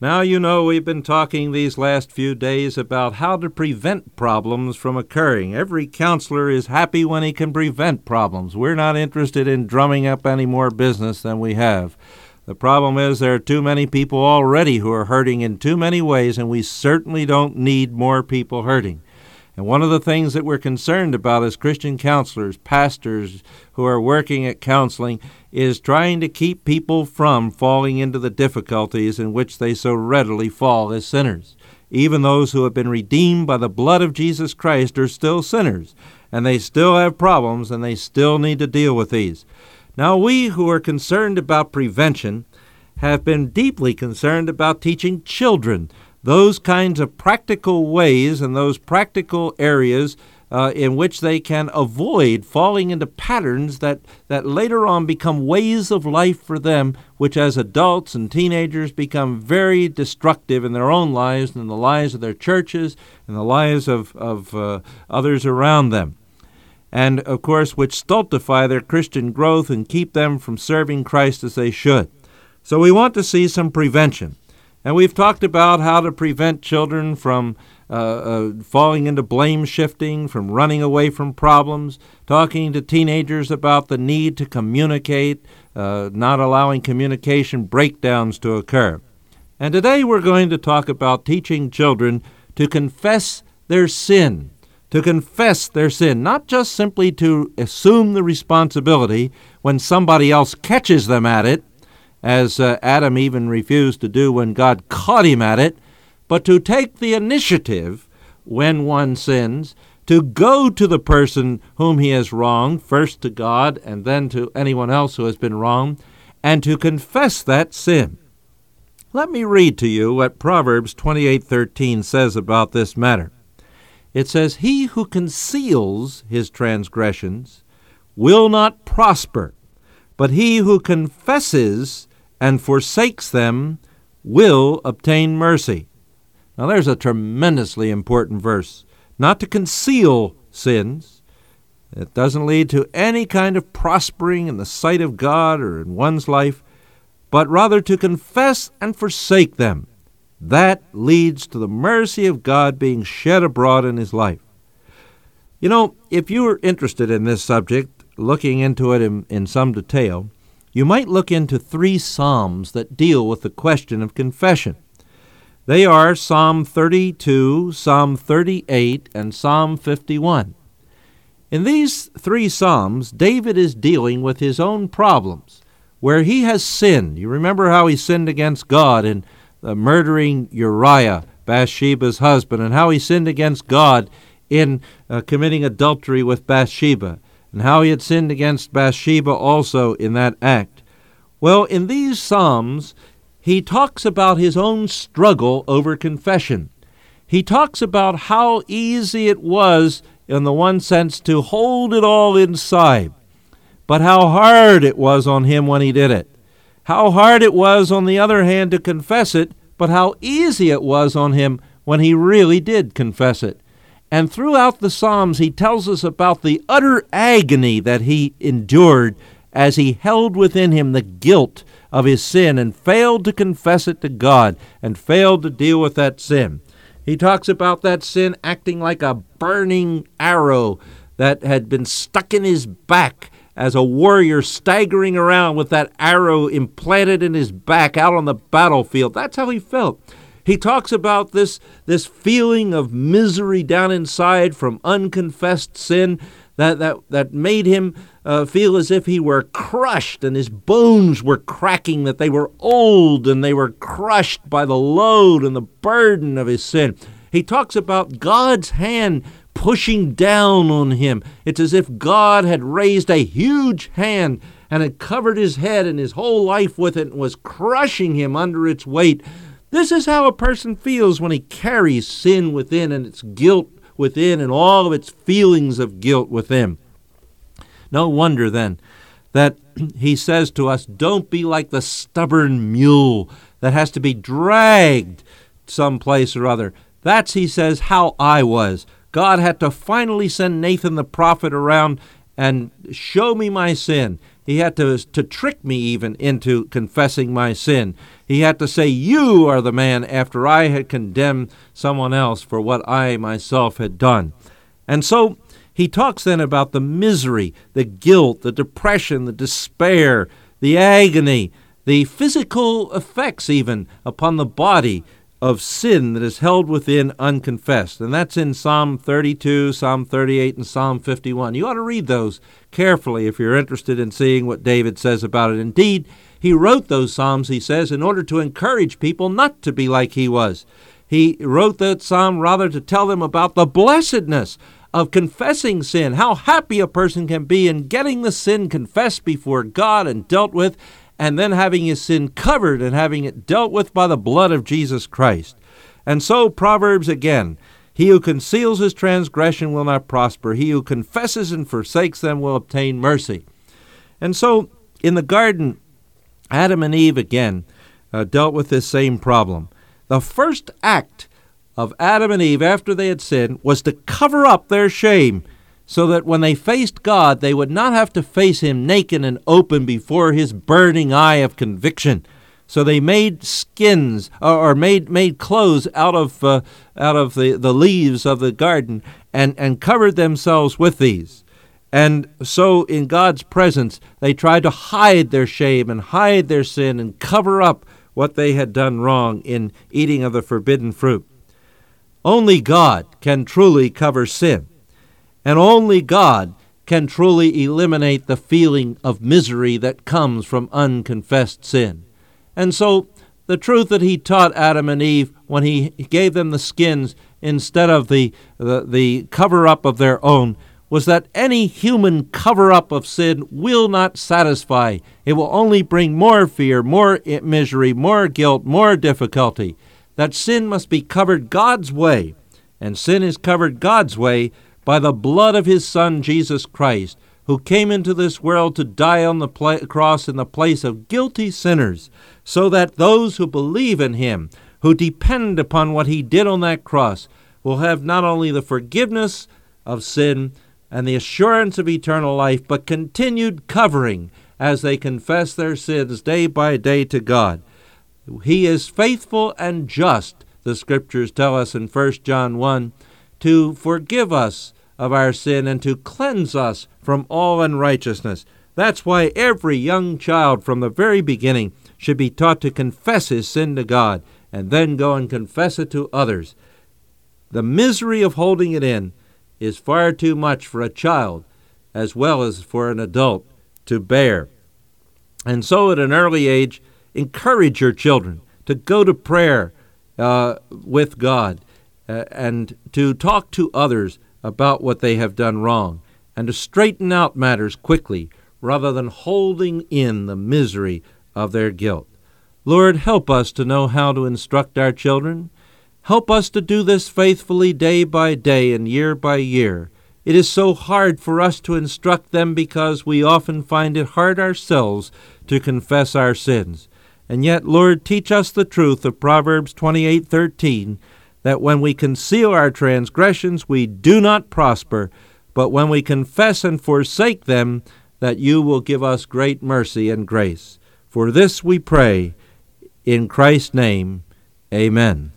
Now, you know, we've been talking these last few days about how to prevent problems from occurring. Every counselor is happy when he can prevent problems. We're not interested in drumming up any more business than we have. The problem is there are too many people already who are hurting in too many ways, and we certainly don't need more people hurting. And one of the things that we're concerned about as Christian counselors, pastors who are working at counseling, is trying to keep people from falling into the difficulties in which they so readily fall as sinners. Even those who have been redeemed by the blood of Jesus Christ are still sinners, and they still have problems, and they still need to deal with these. Now, we who are concerned about prevention have been deeply concerned about teaching children those kinds of practical ways and those practical areas uh, in which they can avoid falling into patterns that, that later on become ways of life for them, which as adults and teenagers become very destructive in their own lives and in the lives of their churches and the lives of, of uh, others around them. And of course, which stultify their Christian growth and keep them from serving Christ as they should. So we want to see some prevention. And we've talked about how to prevent children from uh, uh, falling into blame shifting, from running away from problems, talking to teenagers about the need to communicate, uh, not allowing communication breakdowns to occur. And today we're going to talk about teaching children to confess their sin, to confess their sin, not just simply to assume the responsibility when somebody else catches them at it as uh, Adam even refused to do when God caught him at it, but to take the initiative when one sins, to go to the person whom he has wronged, first to God and then to anyone else who has been wronged, and to confess that sin. Let me read to you what Proverbs 28:13 says about this matter. It says, "He who conceals his transgressions will not prosper, but he who confesses and forsakes them will obtain mercy. Now, there's a tremendously important verse. Not to conceal sins, it doesn't lead to any kind of prospering in the sight of God or in one's life, but rather to confess and forsake them. That leads to the mercy of God being shed abroad in his life. You know, if you are interested in this subject, looking into it in, in some detail, you might look into three Psalms that deal with the question of confession. They are Psalm 32, Psalm 38, and Psalm 51. In these three Psalms, David is dealing with his own problems, where he has sinned. You remember how he sinned against God in uh, murdering Uriah, Bathsheba's husband, and how he sinned against God in uh, committing adultery with Bathsheba and how he had sinned against Bathsheba also in that act. Well, in these Psalms, he talks about his own struggle over confession. He talks about how easy it was, in the one sense, to hold it all inside, but how hard it was on him when he did it. How hard it was, on the other hand, to confess it, but how easy it was on him when he really did confess it. And throughout the Psalms, he tells us about the utter agony that he endured as he held within him the guilt of his sin and failed to confess it to God and failed to deal with that sin. He talks about that sin acting like a burning arrow that had been stuck in his back as a warrior staggering around with that arrow implanted in his back out on the battlefield. That's how he felt. He talks about this, this feeling of misery down inside from unconfessed sin that, that, that made him uh, feel as if he were crushed and his bones were cracking, that they were old and they were crushed by the load and the burden of his sin. He talks about God's hand pushing down on him. It's as if God had raised a huge hand and had covered his head and his whole life with it and was crushing him under its weight. This is how a person feels when he carries sin within and its guilt within and all of its feelings of guilt within. No wonder then that he says to us, Don't be like the stubborn mule that has to be dragged someplace or other. That's, he says, how I was. God had to finally send Nathan the prophet around and show me my sin. He had to, to trick me even into confessing my sin. He had to say, You are the man, after I had condemned someone else for what I myself had done. And so he talks then about the misery, the guilt, the depression, the despair, the agony, the physical effects even upon the body of sin that is held within unconfessed. And that's in Psalm 32, Psalm 38, and Psalm 51. You ought to read those carefully if you're interested in seeing what David says about it. Indeed, he wrote those Psalms, he says, in order to encourage people not to be like he was. He wrote that psalm rather to tell them about the blessedness of confessing sin, how happy a person can be in getting the sin confessed before God and dealt with, and then having his sin covered and having it dealt with by the blood of Jesus Christ. And so, Proverbs again He who conceals his transgression will not prosper, he who confesses and forsakes them will obtain mercy. And so, in the garden, Adam and Eve again uh, dealt with this same problem. The first act of Adam and Eve after they had sinned was to cover up their shame so that when they faced God, they would not have to face Him naked and open before His burning eye of conviction. So they made skins or, made made clothes out of uh, out of the, the leaves of the garden and, and covered themselves with these. And so in God's presence they tried to hide their shame and hide their sin and cover up what they had done wrong in eating of the forbidden fruit. Only God can truly cover sin. And only God can truly eliminate the feeling of misery that comes from unconfessed sin. And so, the truth that he taught Adam and Eve when he gave them the skins instead of the, the, the cover up of their own was that any human cover up of sin will not satisfy. It will only bring more fear, more misery, more guilt, more difficulty. That sin must be covered God's way, and sin is covered God's way by the blood of his Son, Jesus Christ, who came into this world to die on the cross in the place of guilty sinners, so that those who believe in him, who depend upon what he did on that cross, will have not only the forgiveness of sin and the assurance of eternal life, but continued covering as they confess their sins day by day to God. He is faithful and just, the scriptures tell us in 1 John 1, to forgive us of our sin and to cleanse us from all unrighteousness. That's why every young child from the very beginning should be taught to confess his sin to God and then go and confess it to others. The misery of holding it in is far too much for a child as well as for an adult to bear. And so, at an early age, encourage your children to go to prayer uh, with God uh, and to talk to others about what they have done wrong and to straighten out matters quickly rather than holding in the misery of their guilt. Lord, help us to know how to instruct our children. Help us to do this faithfully day by day and year by year. It is so hard for us to instruct them because we often find it hard ourselves to confess our sins. And yet, Lord, teach us the truth of Proverbs 28:13 that when we conceal our transgressions, we do not prosper, but when we confess and forsake them, that you will give us great mercy and grace. For this we pray, in Christ's name, amen.